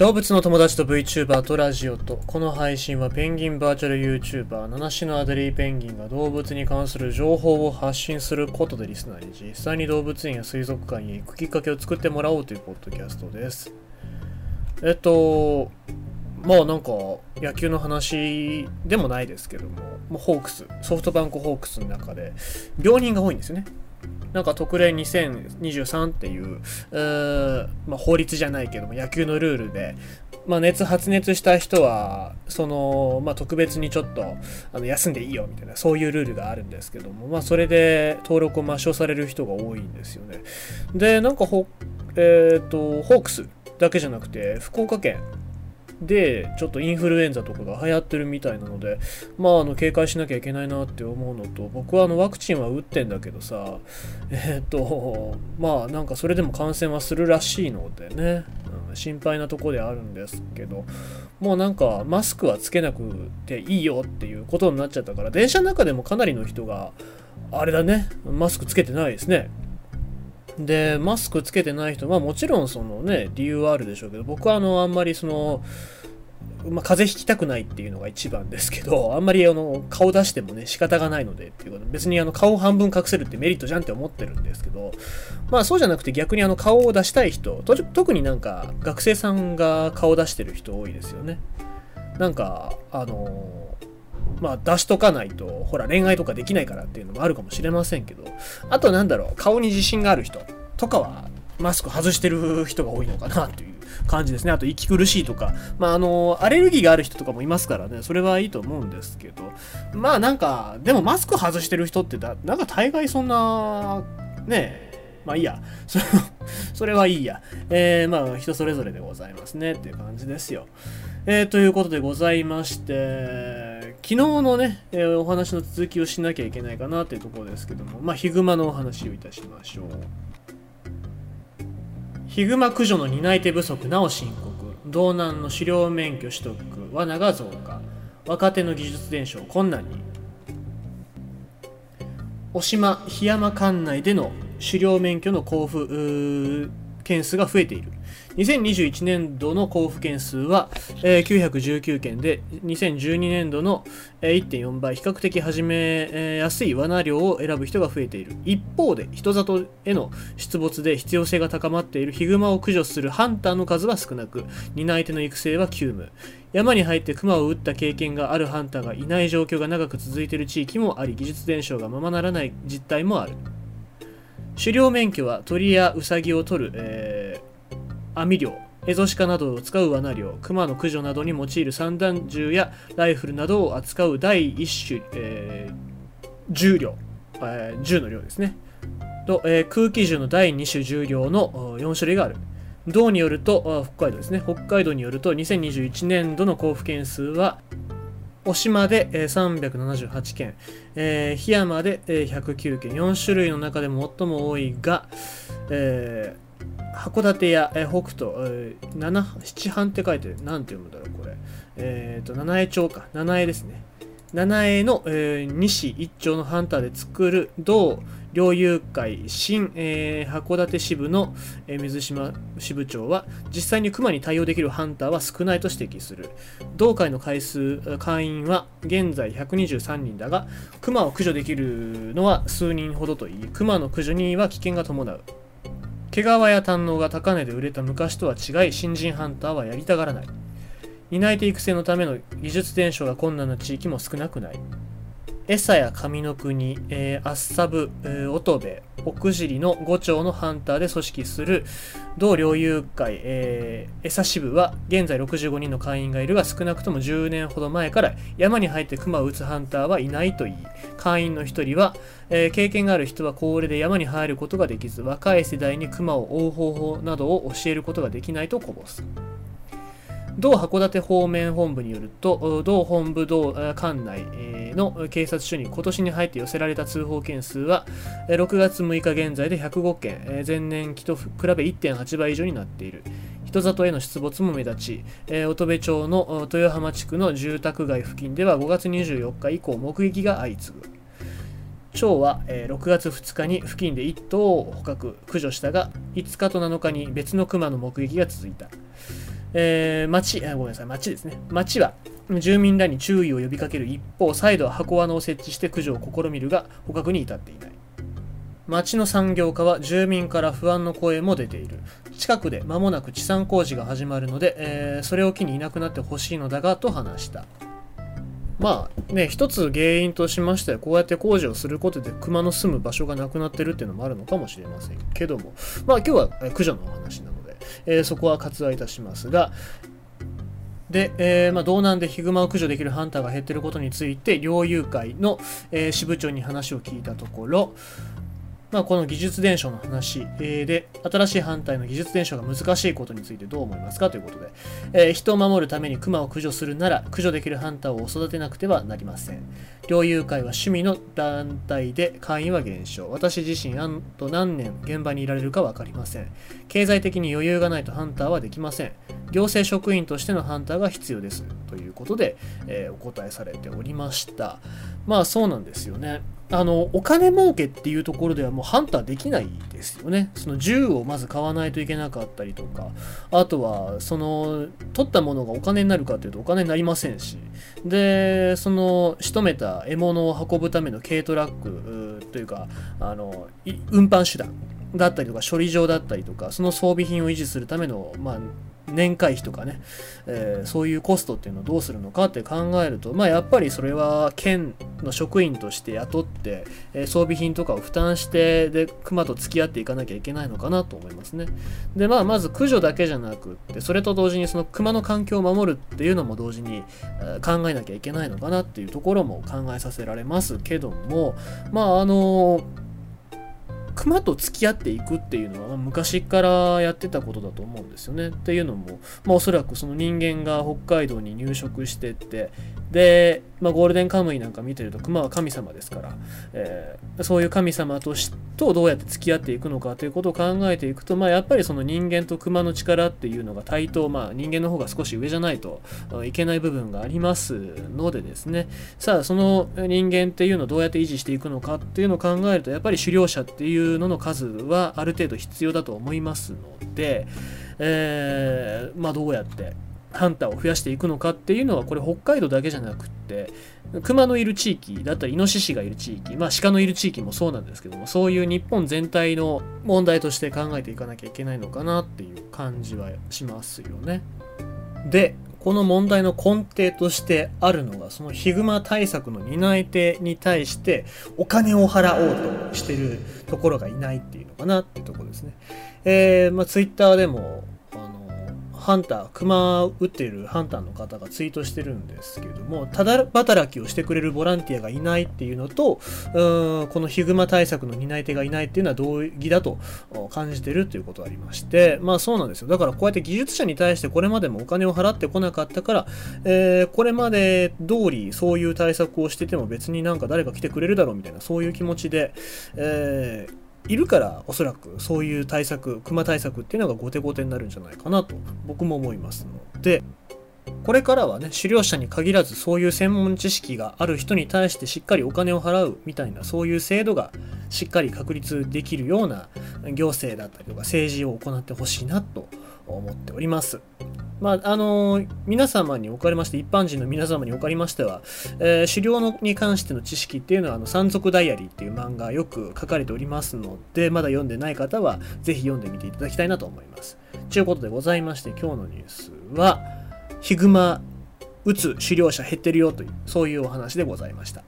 動物の友達と VTuber とラジオとこの配信はペンギンバーチャル YouTuber 七種のアデリーペンギンが動物に関する情報を発信することでリスナーに実際に動物園や水族館へ行くきっかけを作ってもらおうというポッドキャストです。えっとまあなんか野球の話でもないですけどももうホークスソフトバンクホークスの中で病人が多いんですよね。なんか特例2023っていう、えー、まあ、法律じゃないけども野球のルールで、まあ、熱発熱した人はその、まあ、特別にちょっとあの休んでいいよみたいなそういうルールがあるんですけども、まあ、それで登録を抹消される人が多いんですよね。でなんかほ、えーとホークスだけじゃなくて福岡県でちょっとインフルエンザとかが流行ってるみたいなのでまああの警戒しなきゃいけないなって思うのと僕はあのワクチンは打ってんだけどさ えっ、とまあなんかそれでも感染はするらしいのでね、うん、心配なとこであるんですけどもうなんかマスクはつけなくていいよっていうことになっちゃったから電車の中でもかなりの人があれだねマスクつけてないですね。で、マスクつけてない人、まあもちろんそのね、理由はあるでしょうけど、僕はあの、あんまりその、まあ、風邪ひきたくないっていうのが一番ですけど、あんまりあの顔出してもね、仕方がないのでっていうこと別にあの顔半分隠せるってメリットじゃんって思ってるんですけど、まあそうじゃなくて逆にあの顔を出したい人、特になんか学生さんが顔出してる人多いですよね。なんか、あのまあ出しとかないと、ほら恋愛とかできないからっていうのもあるかもしれませんけど、あとなんだろう、顔に自信がある人とかは、マスク外してる人が多いのかなという感じですね。あと息苦しいとか、まああの、アレルギーがある人とかもいますからね、それはいいと思うんですけど、まあなんか、でもマスク外してる人ってだ、なんか大概そんな、ねえまあいいや。それはいいや。えー、まあ人それぞれでございますねっていう感じですよ。えー、ということでございまして、昨日のね、えー、お話の続きをしなきゃいけないかなというところですけども、まあ、ヒグマのお話をいたしましょう。ヒグマ駆除の担い手不足なお深刻、道南の狩猟免許取得、罠が増加、若手の技術伝承困難に。渡島、檜山管内での狩猟免許の交付件数が増えている。2021年度の交付件数は、えー、919件で、2012年度の、えー、1.4倍、比較的始め、やすい罠量を選ぶ人が増えている。一方で、人里への出没で必要性が高まっているヒグマを駆除するハンターの数は少なく、担い手の育成は急務。山に入って熊を撃った経験があるハンターがいない状況が長く続いている地域もあり、技術伝承がままならない実態もある。狩猟免許は鳥やウサギを取る、えー、網漁、エゾシカなどを使う罠漁、熊の駆除などに用いる散弾銃やライフルなどを扱う第一種、えー、銃量、えー、銃の量ですね。と、えー、空気銃の第2種重量の4種類がある。道によると、北海道ですね。北海道によると、2021年度の交付件数は、渡島で378件、えー、檜山で109件、4種類の中で最も多いが、えー、函館や、え、北斗、七七半って書いて、なんて読むんだろう、これ。えっ、ー、と、七重町か、七重ですね。七重の、えー、西一丁のハンターで作る同猟友会新、えー、函館支部の、えー、水島支部長は実際に熊に対応できるハンターは少ないと指摘する同会の回数会員は現在123人だが熊を駆除できるのは数人ほどといい熊の駆除には危険が伴う毛皮や胆のが高値で売れた昔とは違い新人ハンターはやりたがらない。担い手育成のための技術伝承が困難な地域も少なくない。餌や上の国、えー、アッサブ、えー、乙部、奥尻の5丁のハンターで組織する同猟友会、えー、餌支部は現在65人の会員がいるが少なくとも10年ほど前から山に入って熊を撃つハンターはいないといい会員の1人は、えー、経験がある人は高齢で山に入ることができず若い世代に熊を追う方法などを教えることができないとこぼす。同函館方面本部によると、同本部同管内の警察署に今年に入って寄せられた通報件数は、6月6日現在で105件、前年期と比べ1.8倍以上になっている。人里への出没も目立ち、乙部町の豊浜地区の住宅街付近では5月24日以降目撃が相次ぐ。町は、6月2日に付近で1頭を捕獲、駆除したが、5日と7日に別の熊の目撃が続いた。えー、町、ごめんなさい、町ですね。町は住民らに注意を呼びかける一方、再度は箱罠を設置して駆除を試みるが、捕獲に至っていない。町の産業化は住民から不安の声も出ている。近くで間もなく地産工事が始まるので、えー、それを機にいなくなってほしいのだが、と話した。まあね、一つ原因としましては、こうやって工事をすることで熊の住む場所がなくなってるっていうのもあるのかもしれませんけども、まあ今日は駆除のお話、えー、そこは割愛いたしますが、で、えー、まあ、道南でヒグマを駆除できるハンターが減っていることについて、猟友会の、えー、支部長に話を聞いたところ、まあ、この技術伝承の話、えー、で、新しい反対の技術伝承が難しいことについてどう思いますかということで、えー、人を守るためにクマを駆除するなら、駆除できるハンターを育てなくてはなりません。猟友会は趣味の団体で会員は減少。私自身、あと何年現場にいられるか分かりません。経済的に余裕がないとハンターはできません。行政職員としてのハンターが必要です。ということで、えー、お答えされておりました。まあそうなんですよね。あのお金儲けっていうところではもうハンターできないですよね。その銃をまず買わないといけなかったりとか、あとはその取ったものがお金になるかというとお金になりませんし、で、その仕留めた獲物を運ぶための軽トラックというか、あの運搬手段だったりとか処理場だったりとか、その装備品を維持するための、まあ、年会費とかね、えー、そういうコストっていうのをどうするのかって考えると、まあ、やっぱりそれは県の職員として雇って、えー、装備品とかを負担してで熊と付き合っていかなきゃいけないのかなと思いますね。でまあまず駆除だけじゃなくってそれと同時にその熊の環境を守るっていうのも同時に、え、考えなきゃいけないのかなっていうところも考えさせられますけどもまああのー熊と付き合っていくっていうのは昔からやってたことだと思うんですよね。っていうのも、まあ、おそらくその人間が北海道に入植してってで、まあ、ゴールデンカムイなんか見てると熊は神様ですから、えー、そういう神様としとどうやって付き合っていくのかということを考えていくと、まあ、やっぱりその人間と熊の力っていうのが対等、まあ、人間の方が少し上じゃないといけない部分がありますのでですね。さあその人間っていうのをどうやって維持していくのかっていうのを考えるとやっぱり狩猟者っていうのの数はある程度必要だと思いますので、えー、まあどうやってハンターを増やしていくのかっていうのはこれ北海道だけじゃなくって熊のいる地域だったりイノシシがいる地域まあ鹿のいる地域もそうなんですけどもそういう日本全体の問題として考えていかなきゃいけないのかなっていう感じはしますよね。でこの問題の根底としてあるのがそのヒグマ対策の担い手に対してお金を払おうとしてるところがいないっていうのかなっていうところですね。えー、まあ、ツイッターでもハンター、熊撃っているハンターの方がツイートしてるんですけども、ただ働きをしてくれるボランティアがいないっていうのと、うんこのヒグマ対策の担い手がいないっていうのは同義だと感じてるということがありまして、まあそうなんですよ。だからこうやって技術者に対してこれまでもお金を払ってこなかったから、えー、これまで通りそういう対策をしてても別になんか誰か来てくれるだろうみたいな、そういう気持ちで、えーいるからおそらくそういう対策熊対策っていうのが後手後手になるんじゃないかなと僕も思いますのでこれからはね狩猟者に限らずそういう専門知識がある人に対してしっかりお金を払うみたいなそういう制度がしっかり確立できるような行政だったりとか政治を行ってほしいなと思っております。まあ、あのー、皆様におかれまして、一般人の皆様におかれましては、えー、狩猟のに関しての知識っていうのは、あの、山賊ダイアリーっていう漫画よく書かれておりますので、まだ読んでない方は、ぜひ読んでみていただきたいなと思います。ということでございまして、今日のニュースは、ヒグマ、撃つ狩猟者減ってるよという、そういうお話でございました。